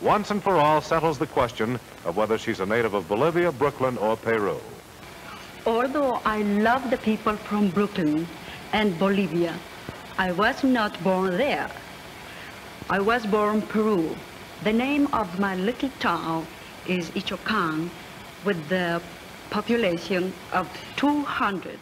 once and for all settles the question of whether she's a native of Bolivia, Brooklyn, or Peru. Although I love the people from Brooklyn and Bolivia, I was not born there. I was born Peru. The name of my little town is Ichocan with the population of 200.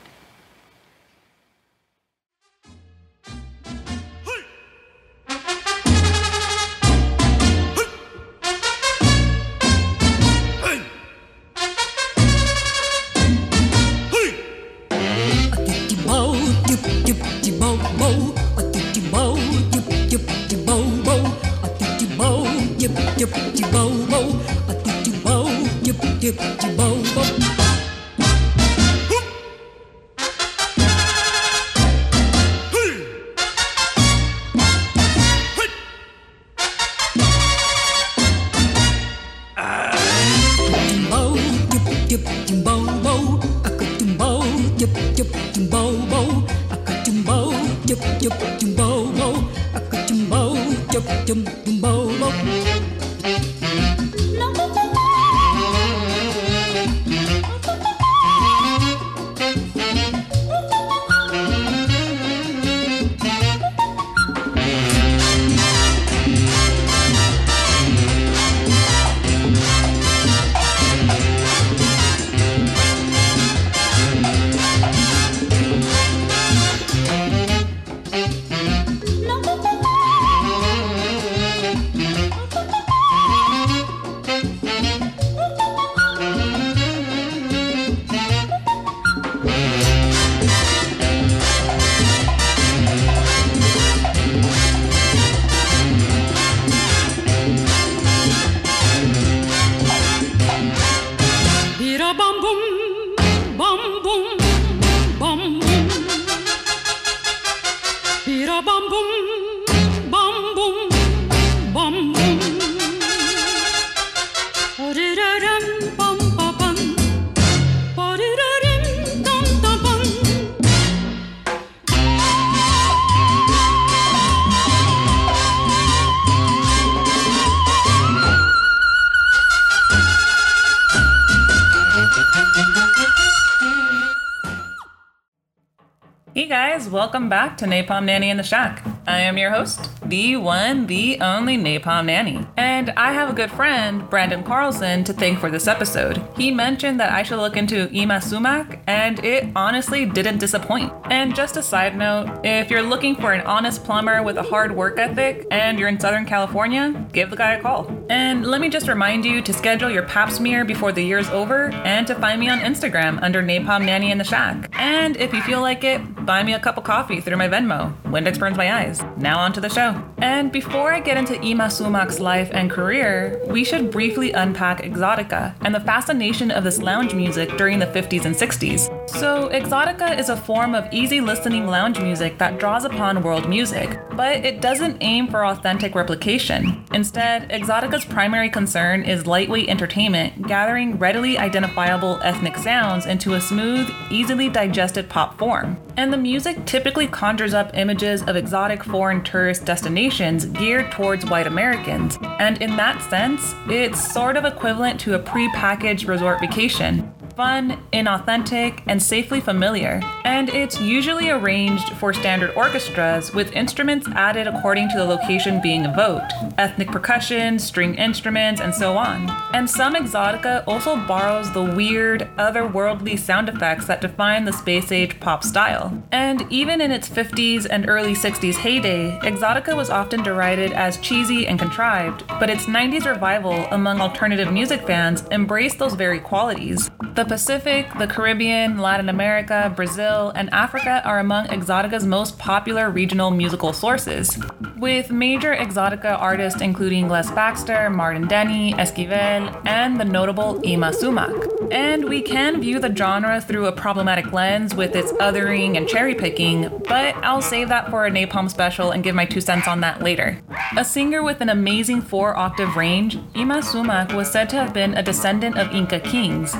Welcome back to Napalm Nanny in the Shack. I am your host, the one, the only Napalm Nanny. And I have a good friend, Brandon Carlson, to thank for this episode. He mentioned that I should look into Yma Sumac, and it honestly didn't disappoint. And just a side note, if you're looking for an honest plumber with a hard work ethic and you're in Southern California, give the guy a call. And let me just remind you to schedule your pap smear before the year's over and to find me on Instagram under Napalm Nanny in the Shack. And if you feel like it, buy me a cup of coffee through my Venmo. Windex burns my eyes. Now on to the show. And before I get into Yma Sumac's life and career, we should briefly unpack Exotica and the fascination of this lounge music during the 50s and 60s. So, Exotica is a form of easy listening lounge music that draws upon world music, but it doesn't aim for authentic replication. Instead, Exotica's primary concern is lightweight entertainment, gathering readily identifiable ethnic sounds into a smooth, easily digested pop form. And the music typically conjures up images of exotic foreign tourist destinations geared towards white Americans. And in that sense, it's sort of equivalent to a pre-packaged resort vacation fun, inauthentic, and safely familiar, and it's usually arranged for standard orchestras with instruments added according to the location being evoked ethnic percussion, string instruments, and so on. And some Exotica also borrows the weird, otherworldly sound effects that define the space age pop style. And even in its 50s and early 60s heyday, Exotica was often derided as cheesy and contrived, but its 90s revival among alternative music fans embraced those very qualities. The Pacific, the Caribbean, Latin America, Brazil, and Africa are among Exotica's most popular regional musical sources, with major Exotica artists including Les Baxter, Martin Denny, Esquivel, and the notable Yma Sumac. And we can view the genre through a problematic lens with its othering and cherry picking, but I'll save that for a Napalm special and give my two cents on that later. A singer with an amazing four octave range, Yma Sumac was said to have been a descendant of Inca kings,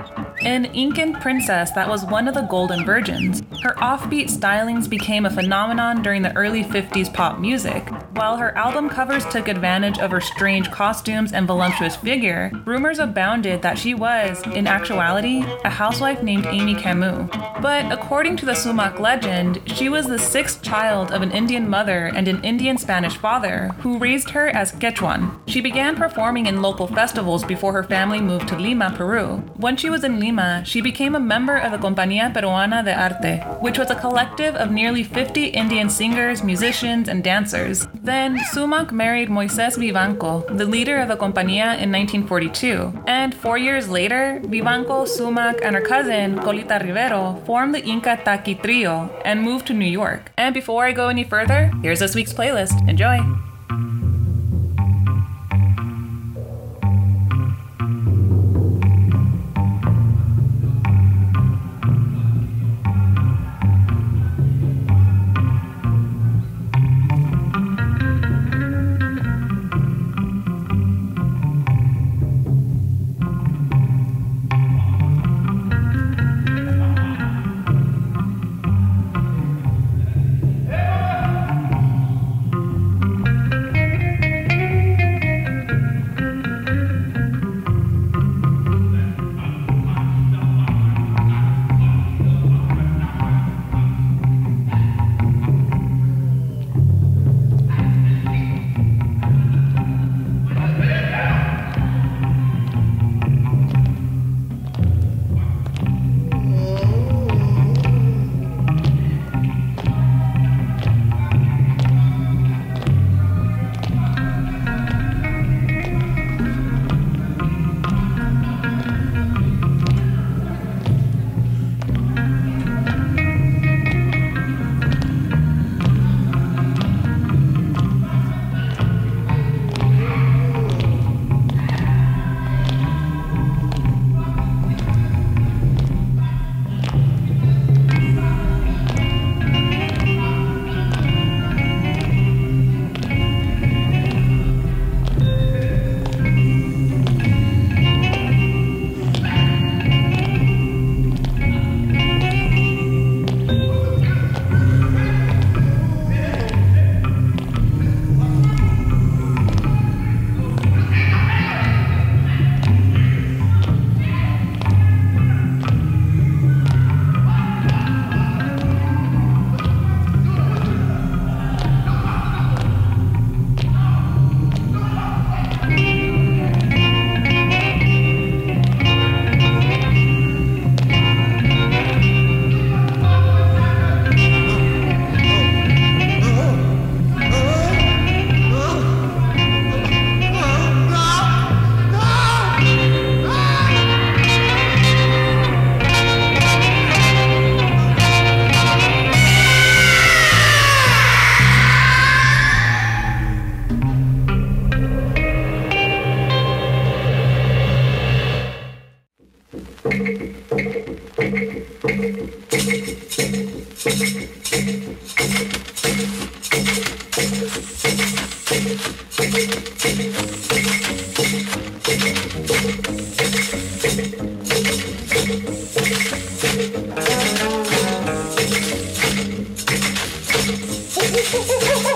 an Incan princess that was one of the Golden Virgins. Her offbeat stylings became a phenomenon during the early 50s pop music, While her album covers took advantage of her strange costumes and voluptuous figure, rumors abounded that she was, in actuality, a housewife named Amy Camus. But according to the Sumac legend, she was the sixth child of an Indian mother and an Indian Spanish father who raised her as Quechuan. She began performing in local festivals before her family moved to Lima, Peru. When she was in Lima, she became a member of the Compañía Peruana de Arte, which was a collective of nearly 50 Indian singers, musicians, and dancers. Then, Sumac married Moises Vivanco, the leader of the Compañía in 1942. And four years later, Vivanco, Sumac, and her cousin, Cholita Rivero, formed the Inca Taky Trio and moved to New York. And before I go any further, here's this week's playlist. Enjoy! Ha ha ha ha!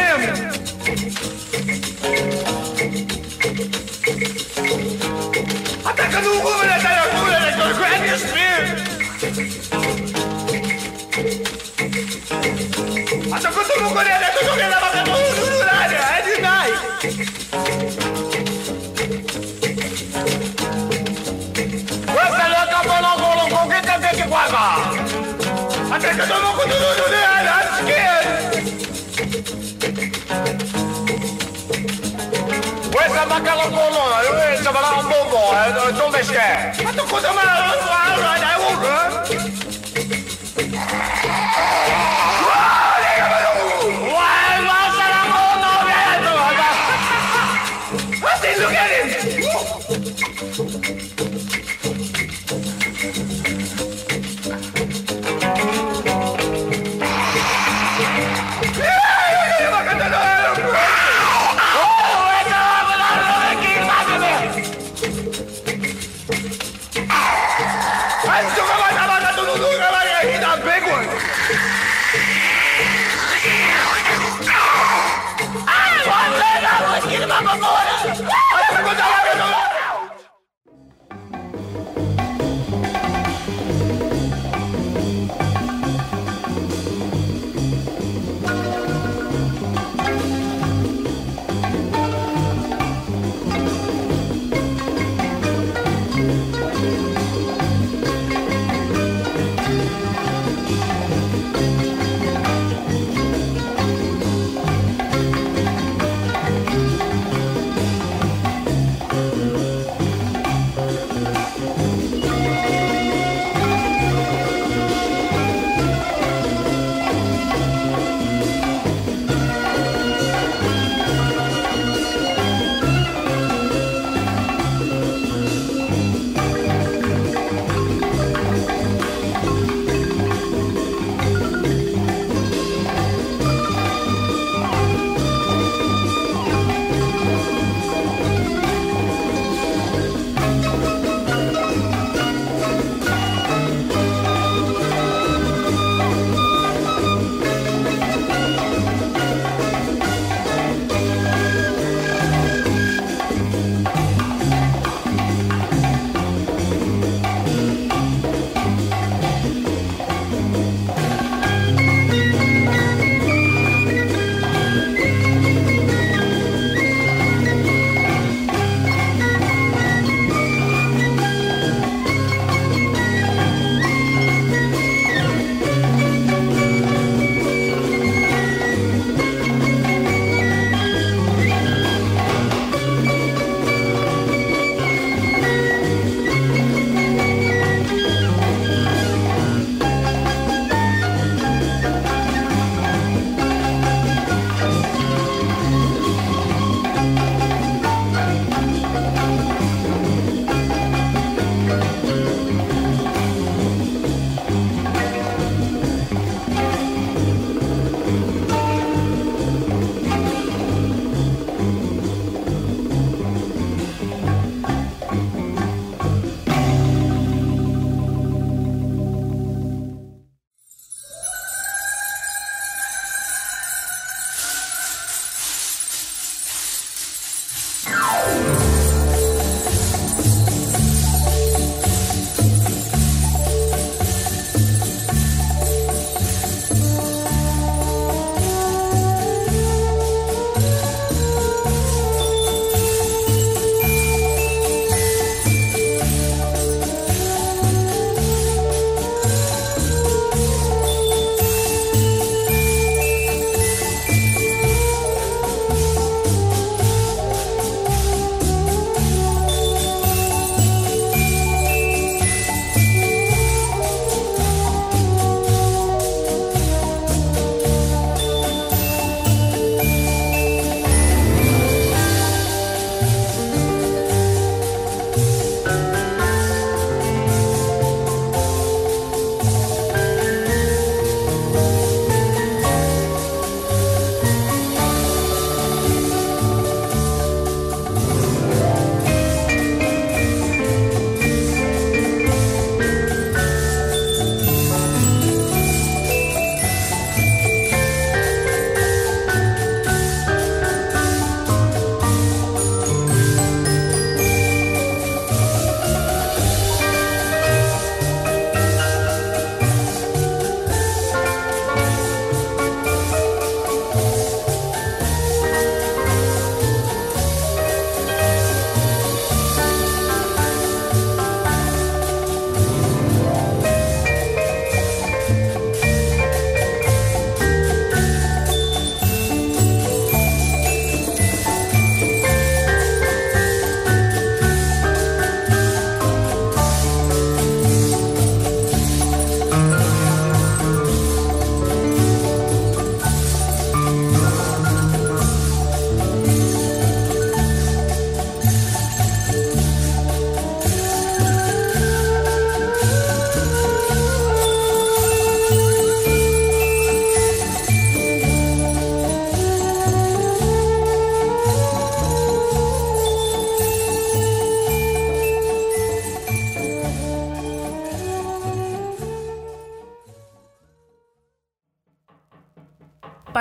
Una tarocula de Cornelius Smith! A to kotu mu korele, to kotu na maka tu ururania, edi nai! Questa è la capola con la coquetta che ti com Attenzione, non continuo a dire, anzi che... la vaca con bono, se va a un bombo, non pesca. Eh, ma tu cosa me la ah, ah, fai? Uh, eh?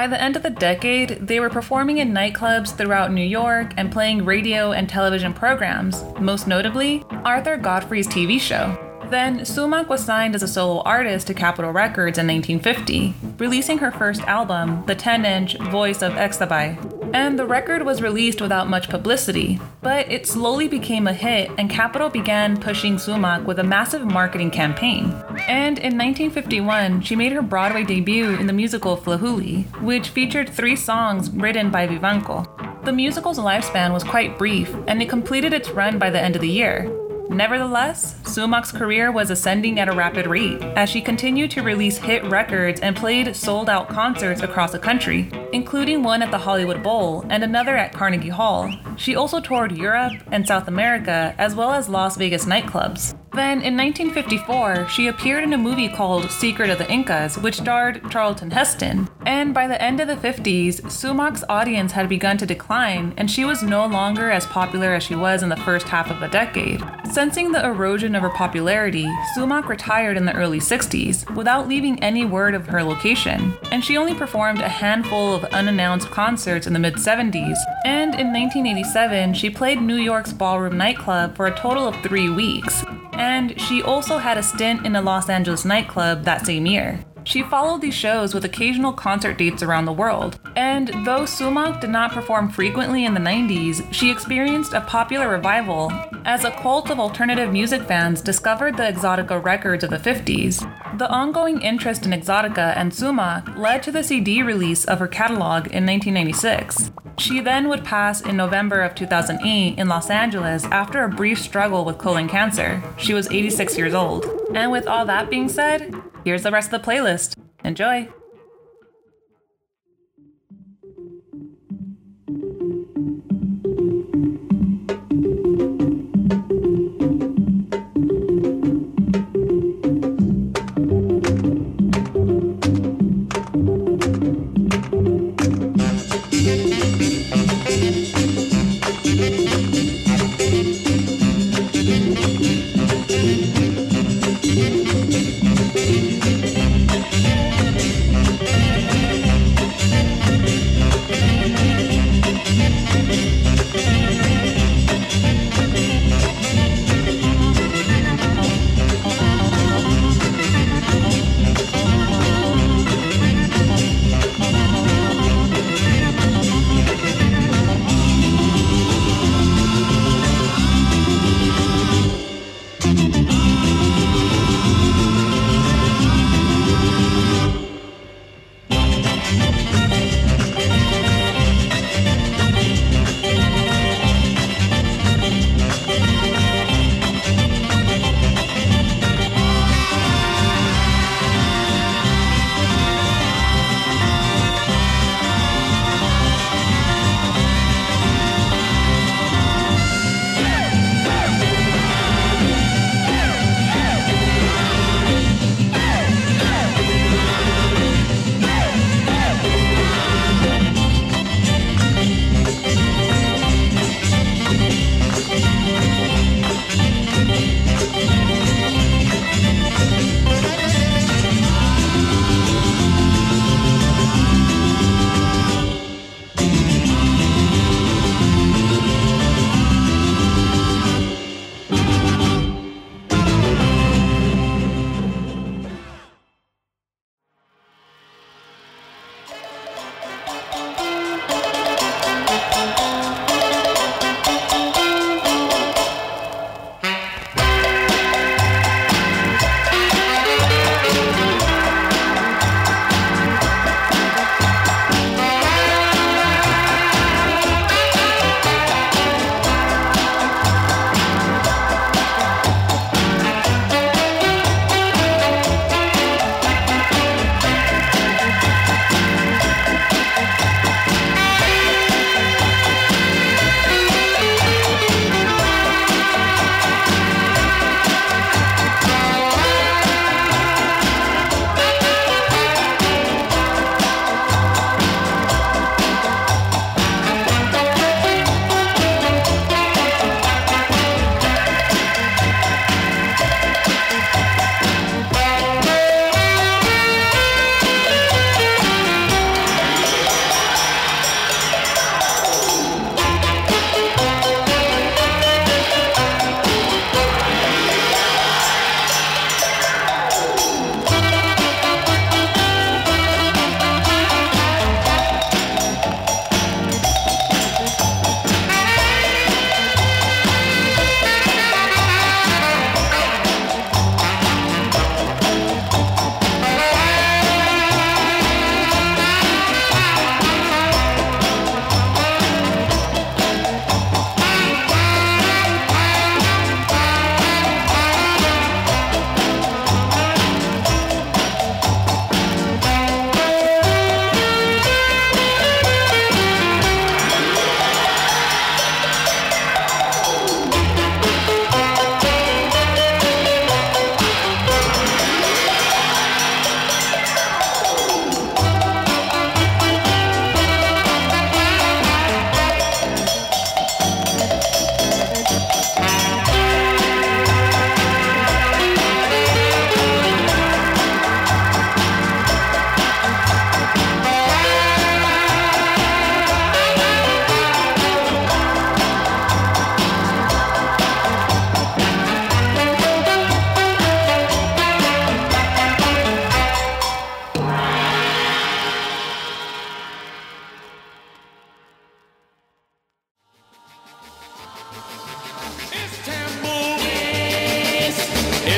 By the end of the decade, they were performing in nightclubs throughout New York and playing radio and television programs, most notably Arthur Godfrey's TV show. Then, Sumac was signed as a solo artist to Capitol Records in 1950, releasing her first album, the 10 inch Voice of Xtabay. And the record was released without much publicity, but it slowly became a hit, and Capitol began pushing Sumac with a massive marketing campaign. And in 1951, she made her Broadway debut in the musical Flahooley, which featured three songs written by Vivanco. The musical's lifespan was quite brief, and it completed its run by the end of the year. Nevertheless, Sumac's career was ascending at a rapid rate as she continued to release hit records and played sold out concerts across the country, including one at the Hollywood Bowl and another at Carnegie Hall. She also toured Europe and South America as well as Las Vegas nightclubs. Then, in 1954, she appeared in a movie called Secret of the Incas, which starred Charlton Heston. And by the end of the 50s, Sumac's audience had begun to decline, and she was no longer as popular as she was in the first half of the decade. Sensing the erosion of her popularity, Sumac retired in the early 60s without leaving any word of her location, and she only performed a handful of unannounced concerts in the mid 70s. And in 1987, she played New York's Ballroom nightclub for a total of three weeks, and she also had a stint in a Los Angeles nightclub that same year. She followed these shows with occasional concert dates around the world, and though Sumac did not perform frequently in the 90s, she experienced a popular revival as a cult of alternative music fans discovered the Exotica records of the 50s. The ongoing interest in Exotica and Sumac led to the CD release of her catalog in 1996. She then would pass in November of 2008 in Los Angeles after a brief struggle with colon cancer. She was 86 years old. And with all that being said, here's the rest of the playlist. Enjoy!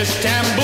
Istanbul.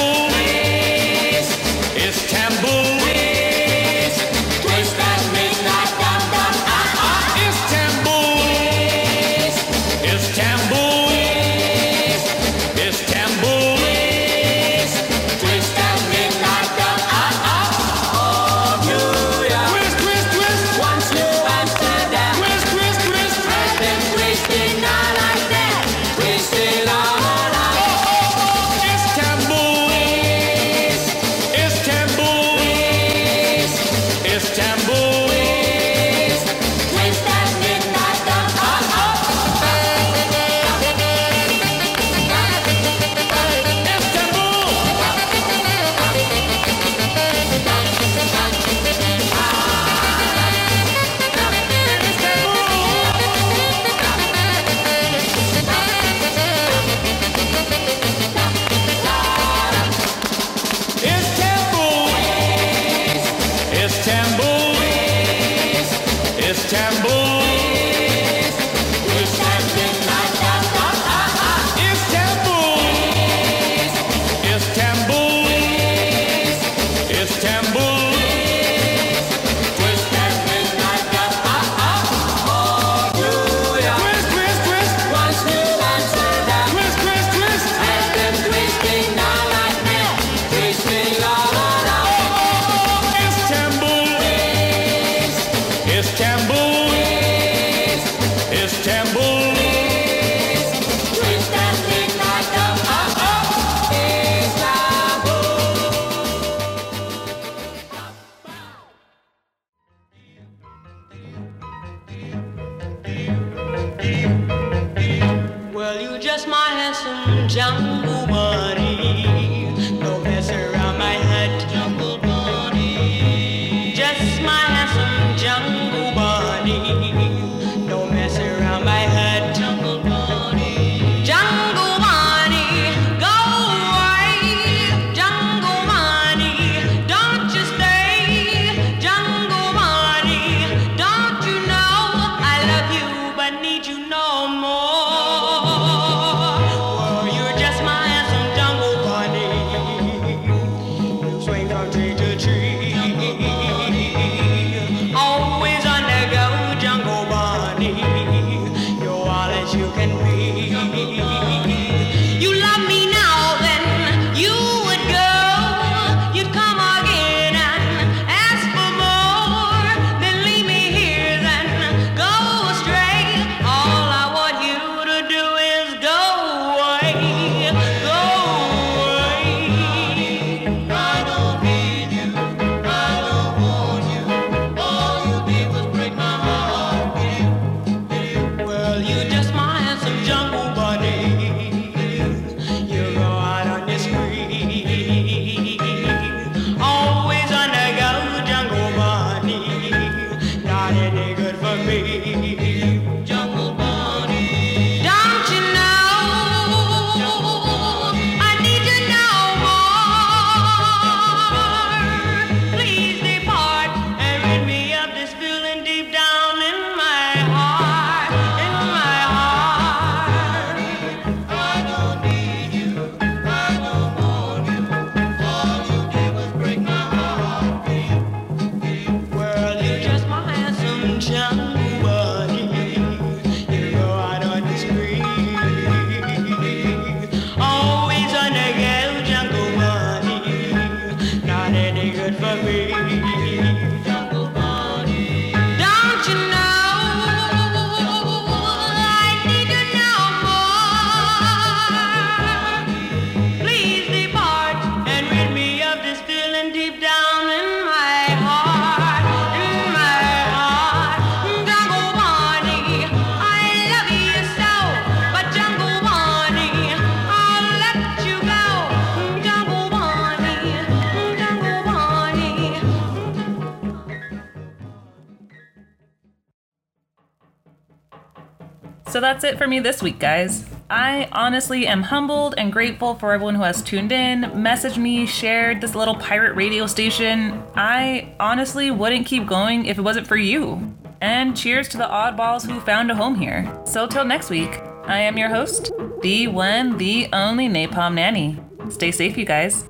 Istanbul. that's it for me this week, guys. I honestly am humbled and grateful for everyone who has tuned in, messaged me, shared this little pirate radio station. I honestly wouldn't keep going if it wasn't for you. And cheers to the oddballs who found a home here. So till next week, I am your host, the one, the only Napalm Nanny. Stay safe, you guys.